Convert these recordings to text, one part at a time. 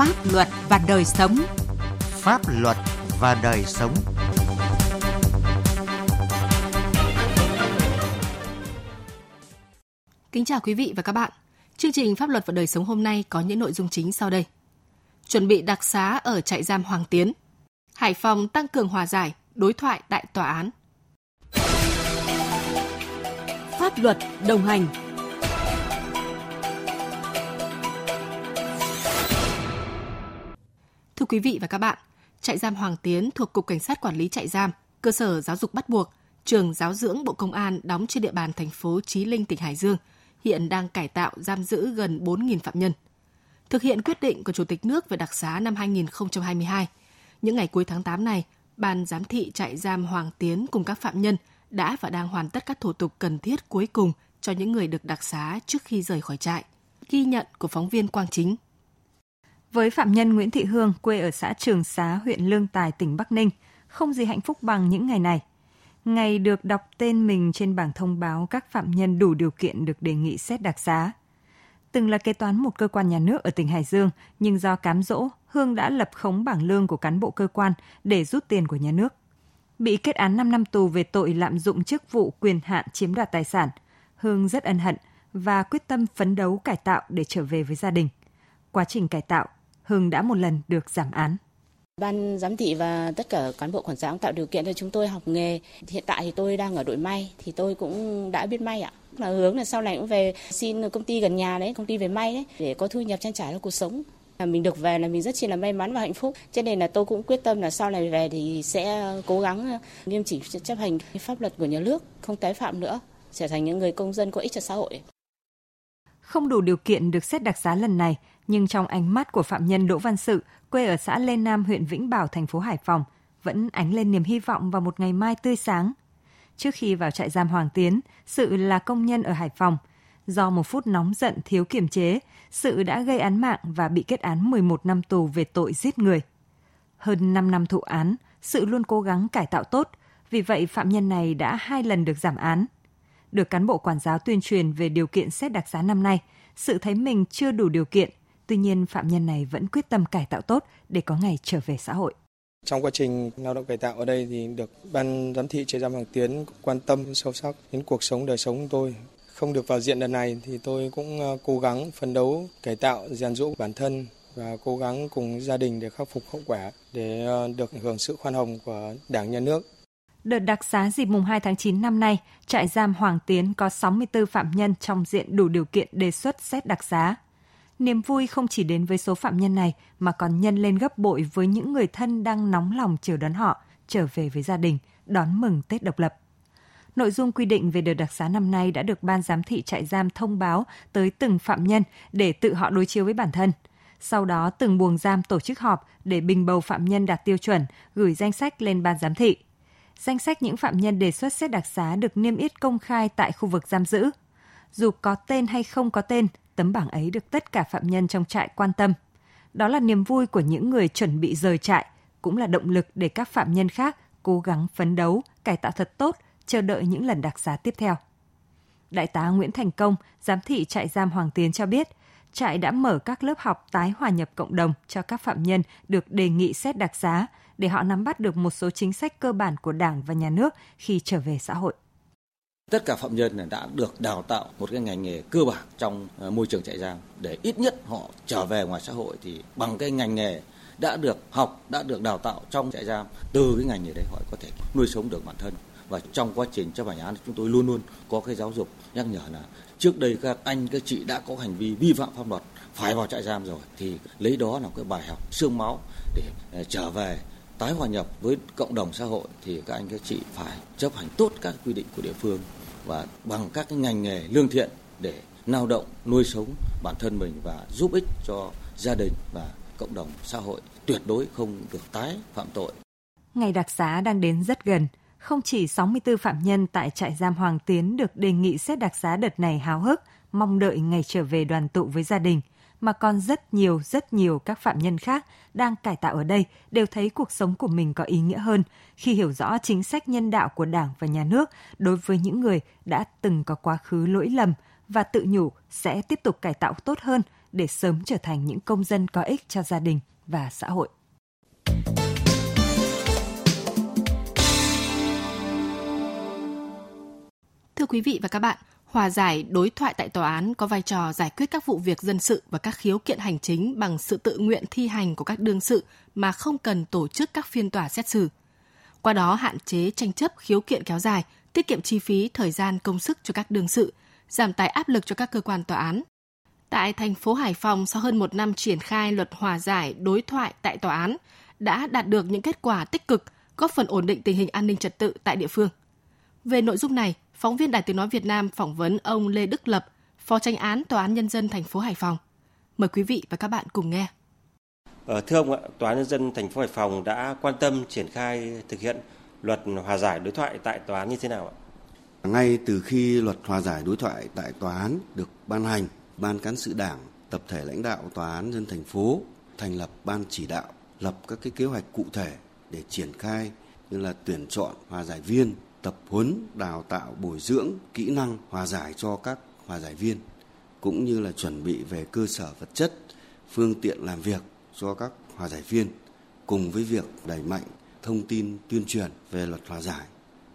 Pháp luật và đời sống. Pháp luật và đời sống. Kính chào quý vị và các bạn. Chương trình Pháp luật và đời sống hôm nay có những nội dung chính sau đây. Chuẩn bị đặc xá ở trại giam Hoàng Tiến. Hải Phòng tăng cường hòa giải, đối thoại tại tòa án. Pháp luật đồng hành quý vị và các bạn, trại giam Hoàng Tiến thuộc Cục Cảnh sát Quản lý trại giam, cơ sở giáo dục bắt buộc, trường giáo dưỡng Bộ Công an đóng trên địa bàn thành phố Chí Linh, tỉnh Hải Dương, hiện đang cải tạo giam giữ gần 4.000 phạm nhân. Thực hiện quyết định của Chủ tịch nước về đặc xá năm 2022, những ngày cuối tháng 8 này, Ban giám thị trại giam Hoàng Tiến cùng các phạm nhân đã và đang hoàn tất các thủ tục cần thiết cuối cùng cho những người được đặc xá trước khi rời khỏi trại. Ghi nhận của phóng viên Quang Chính. Với phạm nhân Nguyễn Thị Hương, quê ở xã Trường Xá, huyện Lương Tài, tỉnh Bắc Ninh, không gì hạnh phúc bằng những ngày này. Ngày được đọc tên mình trên bảng thông báo các phạm nhân đủ điều kiện được đề nghị xét đặc xá. Từng là kế toán một cơ quan nhà nước ở tỉnh Hải Dương, nhưng do cám dỗ, Hương đã lập khống bảng lương của cán bộ cơ quan để rút tiền của nhà nước. Bị kết án 5 năm tù về tội lạm dụng chức vụ quyền hạn chiếm đoạt tài sản, Hương rất ân hận và quyết tâm phấn đấu cải tạo để trở về với gia đình. Quá trình cải tạo, Hưng đã một lần được giảm án. Ban giám thị và tất cả cán bộ quản giáo tạo điều kiện cho chúng tôi học nghề. Hiện tại thì tôi đang ở đội may thì tôi cũng đã biết may ạ. Là hướng là sau này cũng về xin công ty gần nhà đấy, công ty về may đấy để có thu nhập trang trải cho cuộc sống. Là mình được về là mình rất chi là may mắn và hạnh phúc. Cho nên là tôi cũng quyết tâm là sau này về thì sẽ cố gắng nghiêm chỉnh chấp hành pháp luật của nhà nước, không tái phạm nữa, trở thành những người công dân có ích cho xã hội. Không đủ điều kiện được xét đặc giá lần này, nhưng trong ánh mắt của phạm nhân Đỗ Văn Sự, quê ở xã Lê Nam, huyện Vĩnh Bảo, thành phố Hải Phòng, vẫn ánh lên niềm hy vọng vào một ngày mai tươi sáng. Trước khi vào trại giam Hoàng Tiến, Sự là công nhân ở Hải Phòng. Do một phút nóng giận thiếu kiềm chế, Sự đã gây án mạng và bị kết án 11 năm tù về tội giết người. Hơn 5 năm thụ án, Sự luôn cố gắng cải tạo tốt, vì vậy phạm nhân này đã hai lần được giảm án. Được cán bộ quản giáo tuyên truyền về điều kiện xét đặc giá năm nay, Sự thấy mình chưa đủ điều kiện Tuy nhiên, phạm nhân này vẫn quyết tâm cải tạo tốt để có ngày trở về xã hội. Trong quá trình lao động cải tạo ở đây thì được ban giám thị trại giam Hoàng Tiến quan tâm sâu sắc đến cuộc sống đời sống của tôi. Không được vào diện lần này thì tôi cũng ờ, cố gắng phấn đấu cải tạo, rèn rũ bản thân và cố gắng cùng gia đình để khắc phục hậu quả để ờ, được hưởng sự khoan hồng của Đảng nhà nước. Đợt đặc xá dịp mùng 2 tháng 9 năm nay, trại giam Hoàng Tiến có 64 phạm nhân trong diện đủ điều kiện đề xuất xét đặc xá niềm vui không chỉ đến với số phạm nhân này mà còn nhân lên gấp bội với những người thân đang nóng lòng chờ đón họ trở về với gia đình, đón mừng Tết độc lập. Nội dung quy định về đợt đặc xá năm nay đã được ban giám thị trại giam thông báo tới từng phạm nhân để tự họ đối chiếu với bản thân. Sau đó từng buồng giam tổ chức họp để bình bầu phạm nhân đạt tiêu chuẩn, gửi danh sách lên ban giám thị. Danh sách những phạm nhân đề xuất xét đặc xá được niêm yết công khai tại khu vực giam giữ. Dù có tên hay không có tên, tấm bảng ấy được tất cả phạm nhân trong trại quan tâm. Đó là niềm vui của những người chuẩn bị rời trại, cũng là động lực để các phạm nhân khác cố gắng phấn đấu, cải tạo thật tốt, chờ đợi những lần đặc giá tiếp theo. Đại tá Nguyễn Thành Công, giám thị trại giam Hoàng Tiến cho biết, trại đã mở các lớp học tái hòa nhập cộng đồng cho các phạm nhân được đề nghị xét đặc giá để họ nắm bắt được một số chính sách cơ bản của Đảng và nhà nước khi trở về xã hội tất cả phạm nhân đã được đào tạo một cái ngành nghề cơ bản trong ờ, môi trường trại giam để ít nhất họ trở về ngoài xã hội thì bằng cái ngành nghề đã được học, đã được đào tạo trong trại giam, từ cái ngành nghề đấy họ có thể nuôi sống được bản thân. Và trong quá trình chấp hành án chúng tôi luôn luôn có cái giáo dục nhắc nhở là trước đây các anh, các chị đã có hành vi vi phạm pháp luật, phải vào trại giam rồi thì lấy đó là cái bài học, xương máu để ờ, trở về tái hòa nhập với cộng đồng xã hội thì các anh, các chị phải chấp hành tốt các quy định của địa phương và bằng các cái ngành nghề lương thiện để lao động nuôi sống bản thân mình và giúp ích cho gia đình và cộng đồng xã hội tuyệt đối không được tái phạm tội. Ngày đặc xá đang đến rất gần, không chỉ 64 phạm nhân tại trại giam Hoàng Tiến được đề nghị xét đặc xá đợt này háo hức, mong đợi ngày trở về đoàn tụ với gia đình – mà còn rất nhiều rất nhiều các phạm nhân khác đang cải tạo ở đây đều thấy cuộc sống của mình có ý nghĩa hơn khi hiểu rõ chính sách nhân đạo của Đảng và nhà nước đối với những người đã từng có quá khứ lỗi lầm và tự nhủ sẽ tiếp tục cải tạo tốt hơn để sớm trở thành những công dân có ích cho gia đình và xã hội. Thưa quý vị và các bạn, hòa giải đối thoại tại tòa án có vai trò giải quyết các vụ việc dân sự và các khiếu kiện hành chính bằng sự tự nguyện thi hành của các đương sự mà không cần tổ chức các phiên tòa xét xử. Qua đó hạn chế tranh chấp khiếu kiện kéo dài, tiết kiệm chi phí, thời gian, công sức cho các đương sự, giảm tải áp lực cho các cơ quan tòa án. Tại thành phố Hải Phòng, sau hơn một năm triển khai luật hòa giải đối thoại tại tòa án, đã đạt được những kết quả tích cực, góp phần ổn định tình hình an ninh trật tự tại địa phương. Về nội dung này, phóng viên Đài Tiếng nói Việt Nam phỏng vấn ông Lê Đức Lập, Phó Tranh án Tòa án nhân dân thành phố Hải Phòng. Mời quý vị và các bạn cùng nghe. Ờ, thưa ông ạ, Tòa án nhân dân thành phố Hải Phòng đã quan tâm triển khai thực hiện luật hòa giải đối thoại tại tòa án như thế nào ạ? Ngay từ khi luật hòa giải đối thoại tại tòa án được ban hành, ban cán sự đảng, tập thể lãnh đạo tòa án dân thành phố thành lập ban chỉ đạo, lập các cái kế hoạch cụ thể để triển khai như là tuyển chọn hòa giải viên, tập huấn, đào tạo, bồi dưỡng kỹ năng hòa giải cho các hòa giải viên cũng như là chuẩn bị về cơ sở vật chất, phương tiện làm việc cho các hòa giải viên cùng với việc đẩy mạnh thông tin tuyên truyền về luật hòa giải,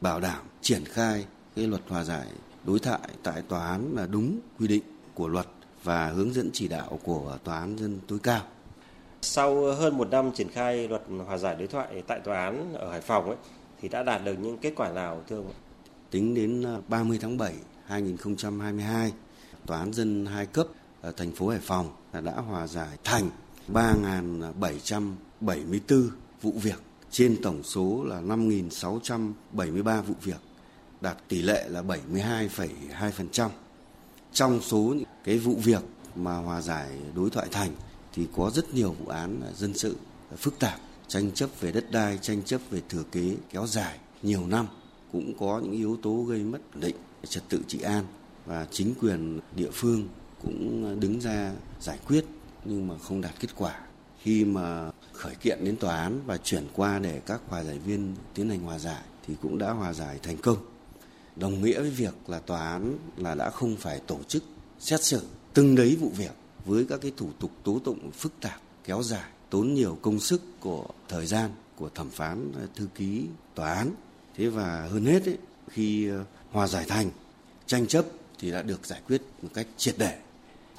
bảo đảm triển khai cái luật hòa giải đối thoại tại tòa án là đúng quy định của luật và hướng dẫn chỉ đạo của tòa án dân tối cao. Sau hơn một năm triển khai luật hòa giải đối thoại tại tòa án ở Hải Phòng ấy, thì đã đạt được những kết quả nào thưa ông? Tính đến à, 30 tháng 7 2022, tòa án dân hai cấp ở thành phố Hải Phòng đã hòa giải thành 3.774 vụ việc trên tổng số là 5.673 vụ việc đạt tỷ lệ là 72,2%. Trong số những cái vụ việc mà hòa giải đối thoại thành thì có rất nhiều vụ án à, dân sự phức tạp, tranh chấp về đất đai, tranh chấp về thừa kế kéo dài nhiều năm, cũng có những yếu tố gây mất ổn định trật tự trị an và chính quyền địa phương cũng đứng ra giải quyết nhưng mà không đạt kết quả. Khi mà khởi kiện đến tòa án và chuyển qua để các hòa giải viên tiến hành hòa giải thì cũng đã hòa giải thành công. Đồng nghĩa với việc là tòa án là đã không phải tổ chức xét xử từng đấy vụ việc với các cái thủ tục tố tụng phức tạp kéo dài tốn nhiều công sức của thời gian của thẩm phán ờ, thư ký tòa án. Thế và hơn hết ấy, khi ờ, hòa giải thành tranh chấp thì đã được giải quyết một cách triệt để.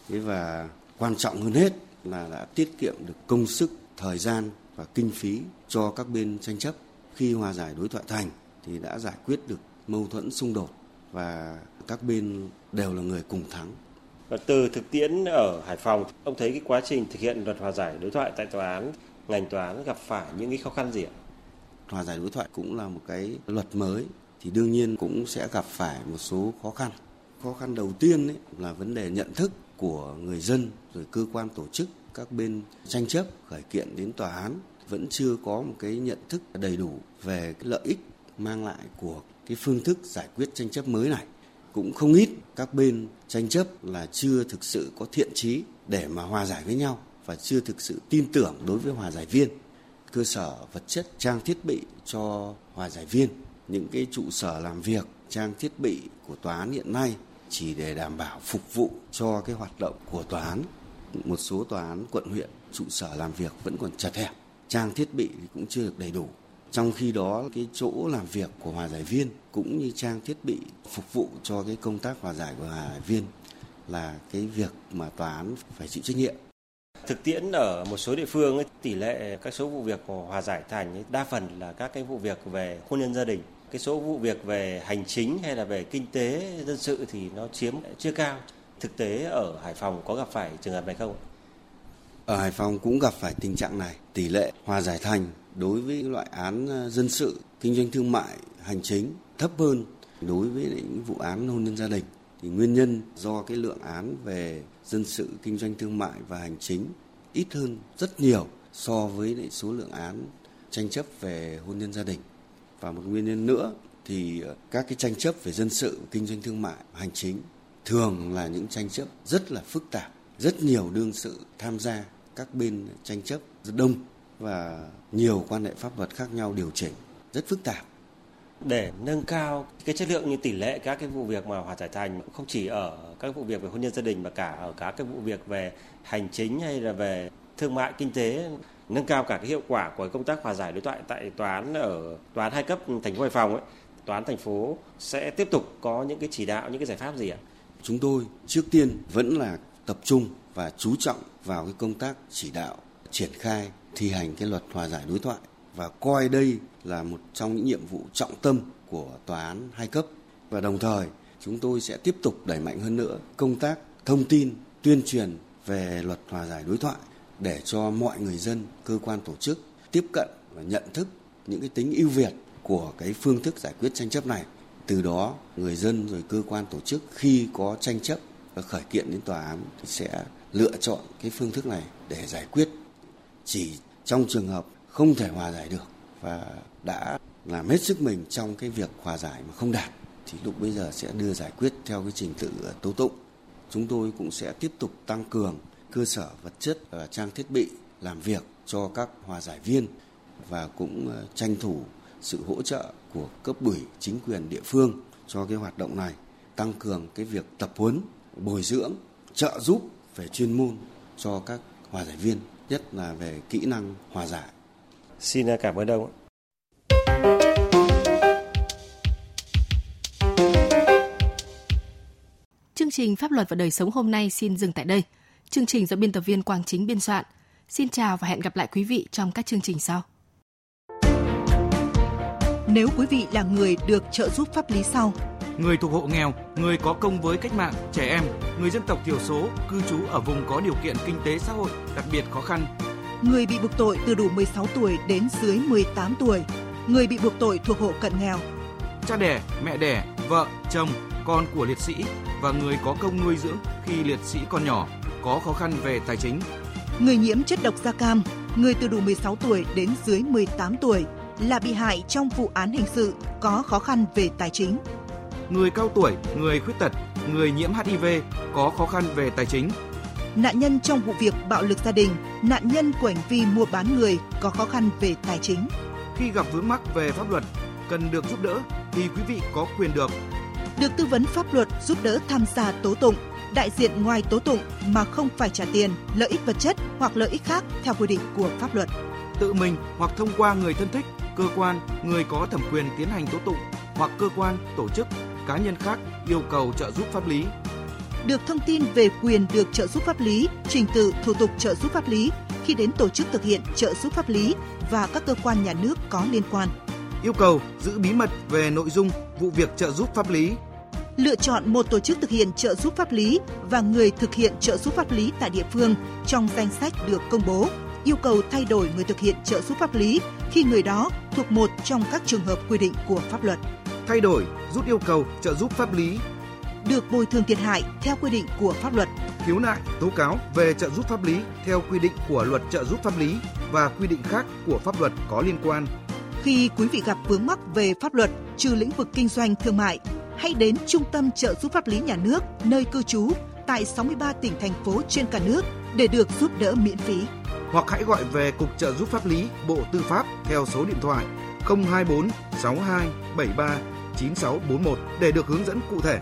Thế và quan trọng hơn hết là đã tiết kiệm được công sức thời gian và kinh phí cho các bên tranh chấp. Khi hòa giải đối thoại thành thì đã giải quyết được mâu thuẫn xung đột và các bên đều là người cùng thắng và từ thực tiễn ở Hải Phòng, ông thấy cái quá trình thực hiện luật hòa giải đối thoại tại tòa án, ngành tòa án gặp phải những cái khó khăn gì ạ? Hòa giải đối thoại cũng là một cái luật mới thì đương nhiên cũng sẽ gặp phải một số khó khăn. Khó khăn đầu tiên ấy là vấn đề nhận thức của người dân rồi cơ quan tổ chức các bên tranh chấp khởi kiện đến tòa án vẫn chưa có một cái nhận thức đầy đủ về cái lợi ích mang lại của cái phương thức giải quyết tranh chấp mới này cũng không ít các bên tranh chấp là chưa thực sự có thiện trí để mà hòa giải với nhau và chưa thực sự tin tưởng đối với hòa giải viên. Cơ sở vật chất trang thiết bị cho hòa giải viên, những cái trụ sở làm việc trang thiết bị của tòa án hiện nay chỉ để đảm bảo phục vụ cho cái hoạt động của tòa án. Một số tòa án quận huyện trụ sở làm việc vẫn còn chật hẹp, trang thiết bị thì cũng chưa được đầy đủ trong khi đó cái chỗ làm việc của hòa giải viên cũng như trang thiết bị phục vụ cho cái công tác hòa giải của hòa giải viên là cái việc mà tòa án phải chịu trách nhiệm. Thực tiễn ở một số địa phương ấy, tỷ lệ các số vụ việc của hòa giải thành ấy, đa phần là các cái vụ việc về hôn nhân gia đình. Cái số vụ việc về hành chính hay là về kinh tế dân sự thì nó chiếm chưa cao. Thực tế ở Hải Phòng có gặp phải trường hợp này không? Ở Hải Phòng cũng gặp phải tình trạng này. Tỷ lệ hòa giải thành đối với loại án ờ, dân sự, kinh doanh thương mại, hành chính thấp hơn đối với những vụ án hôn nhân gia đình. Thì nguyên nhân do cái lượng án về dân sự kinh doanh thương mại và hành chính ít hơn rất nhiều so với lại số lượng án tranh chấp về hôn nhân gia đình. Và một nguyên nhân nữa thì ờ, các cái tranh chấp về dân sự kinh doanh thương mại hành chính thường là những tranh chấp rất là phức tạp. Rất nhiều đương sự tham gia các bên tranh chấp rất đông và nhiều quan hệ pháp luật khác nhau điều chỉnh rất phức tạp để nâng cao cái chất lượng như tỷ lệ các cái vụ việc mà hòa giải thành không chỉ ở các vụ việc về hôn nhân gia đình mà cả ở các cái vụ việc về hành chính hay là về thương mại kinh tế nâng cao cả cái hiệu quả của công tác hòa giải đối thoại tại tòa án ở tòa án hai cấp thành phố Hải Phòng ấy tòa án thành phố sẽ tiếp tục có những cái chỉ đạo những cái giải pháp gì ạ? Chúng tôi trước tiên vẫn là tập trung và chú trọng vào cái công tác chỉ đạo triển khai thi hành cái luật hòa giải đối thoại và coi đây là một trong những nhiệm vụ trọng tâm của tòa án hai cấp. Và đồng thời, chúng tôi sẽ tiếp tục đẩy mạnh hơn nữa công tác thông tin, tuyên truyền về luật hòa giải đối thoại để cho mọi người dân, cơ quan tổ chức tiếp cận và nhận thức những cái tính ưu việt của cái phương thức giải quyết tranh chấp này. Từ đó, người dân rồi cơ quan tổ chức khi có tranh chấp và khởi kiện đến tòa án thì sẽ lựa chọn cái phương thức này để giải quyết chỉ trong trường hợp không thể hòa giải được và đã làm hết sức mình trong cái việc hòa giải mà không đạt, thì lúc bây giờ sẽ đưa giải quyết theo cái trình tự tố tụng. Chúng tôi cũng sẽ tiếp tục tăng cường cơ sở vật chất và trang thiết bị làm việc cho các hòa giải viên và cũng ờ, tranh thủ sự hỗ trợ của cấp ủy, chính quyền địa phương cho cái hoạt động này, tăng cường cái việc tập huấn, bồi dưỡng, trợ giúp về chuyên môn cho các hòa giải viên nhất là về kỹ năng hòa giải xin cảm ơn ông Chương trình Pháp luật và đời sống hôm nay xin dừng tại đây. Chương trình do biên tập viên Quang Chính biên soạn. Xin chào và hẹn gặp lại quý vị trong các chương trình sau. Nếu quý vị là người được trợ giúp pháp lý sau, người thuộc hộ nghèo, người có công với cách mạng, trẻ em, người dân tộc thiểu số, cư trú ở vùng có điều kiện kinh tế xã hội đặc biệt khó khăn, người bị buộc tội từ đủ 16 tuổi đến dưới 18 tuổi, người bị buộc tội thuộc hộ cận nghèo, cha đẻ, mẹ đẻ, vợ, chồng, con của liệt sĩ và người có công nuôi dưỡng khi liệt sĩ còn nhỏ có khó khăn về tài chính. Người nhiễm chất độc da cam, người từ đủ 16 tuổi đến dưới 18 tuổi là bị hại trong vụ án hình sự có khó khăn về tài chính. Người cao tuổi, người khuyết tật, người nhiễm HIV có khó khăn về tài chính. Nạn nhân trong vụ việc bạo lực gia đình, nạn nhân của hành vi mua bán người có khó khăn về tài chính. Khi gặp vướng mắc về pháp luật, cần được giúp đỡ thì quý vị có quyền được được tư vấn pháp luật giúp đỡ tham gia tố tụng, đại diện ngoài tố tụng mà không phải trả tiền, lợi ích vật chất hoặc lợi ích khác theo quy định của pháp luật. Tự mình hoặc thông qua người thân thích, cơ quan, người có thẩm quyền tiến hành tố tụng hoặc cơ quan, tổ chức, cá nhân khác yêu cầu trợ giúp pháp lý. Được thông tin về quyền được trợ giúp pháp lý, trình tự thủ tục trợ giúp pháp lý khi đến tổ chức thực hiện trợ giúp pháp lý và các cơ quan nhà nước có liên quan yêu cầu giữ bí mật về nội dung vụ việc trợ giúp pháp lý. Lựa chọn một tổ chức thực hiện trợ giúp pháp lý và người thực hiện trợ giúp pháp lý tại địa phương trong danh sách được công bố. Yêu cầu thay đổi người thực hiện trợ giúp pháp lý khi người đó thuộc một trong các trường hợp quy định của pháp luật. Thay đổi, rút yêu cầu trợ giúp pháp lý được bồi thường thiệt hại theo quy định của pháp luật. Khiếu nại, tố cáo về trợ giúp pháp lý theo quy định của luật trợ giúp pháp lý và quy định khác của pháp luật có liên quan khi quý vị gặp vướng mắc về pháp luật trừ lĩnh vực kinh doanh thương mại, hãy đến Trung tâm trợ giúp pháp lý nhà nước nơi cư trú tại 63 tỉnh thành phố trên cả nước để được giúp đỡ miễn phí. Hoặc hãy gọi về Cục Trợ giúp pháp lý Bộ Tư pháp theo số điện thoại 024 62 73 9641 để được hướng dẫn cụ thể.